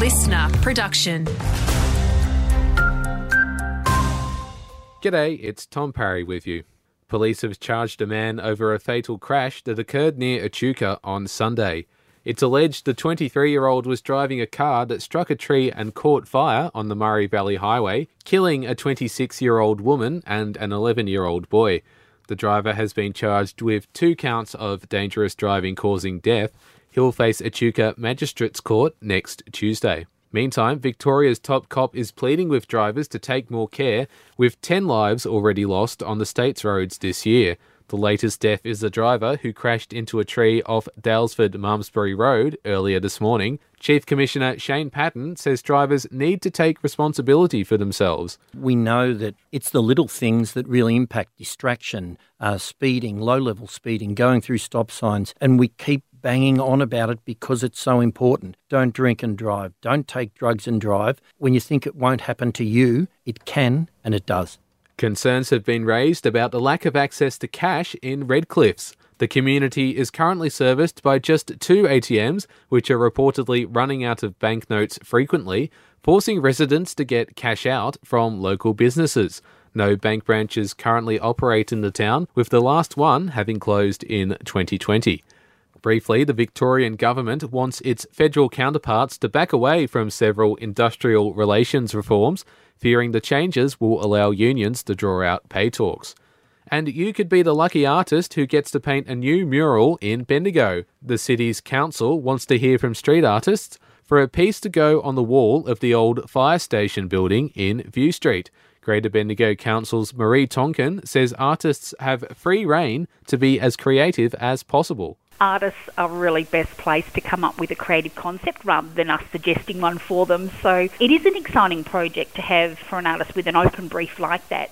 LiSTNR production. G'day, it's Tom Parry with you. Police have charged a man over a fatal crash that occurred near Echuca on Sunday. It's alleged the 23 year old was driving a car that struck a tree and caught fire on the Murray Valley Highway, killing a 26 year old woman and an 11 year old boy. The driver has been charged with two counts of dangerous driving causing death. He'll face Echuca Magistrates Court next Tuesday. Meantime, Victoria's top cop is pleading with drivers to take more care, with 10 lives already lost on the state's roads this year. The latest death is the driver who crashed into a tree off Daylesford Malmsbury Road earlier this morning. Chief Commissioner Shane Patton says drivers need to take responsibility for themselves. We know that it's the little things that really impact distraction, uh, speeding, low level speeding, going through stop signs, and we keep banging on about it because it's so important. Don't drink and drive. Don't take drugs and drive. When you think it won't happen to you, it can and it does. Concerns have been raised about the lack of access to cash in Redcliffs. The community is currently serviced by just two ATMs, which are reportedly running out of banknotes frequently, forcing residents to get cash out from local businesses. No bank branches currently operate in the town, with the last one having closed in 2020. Briefly, the Victorian government wants its federal counterparts to back away from several industrial relations reforms, fearing the changes will allow unions to draw out pay talks. And you could be the lucky artist who gets to paint a new mural in Bendigo. The city's council wants to hear from street artists for a piece to go on the wall of the old fire station building in View Street. Greater Bendigo Council's Marie Tonkin says artists have free rein to be as creative as possible artists are really best placed to come up with a creative concept rather than us suggesting one for them. So it is an exciting project to have for an artist with an open brief like that.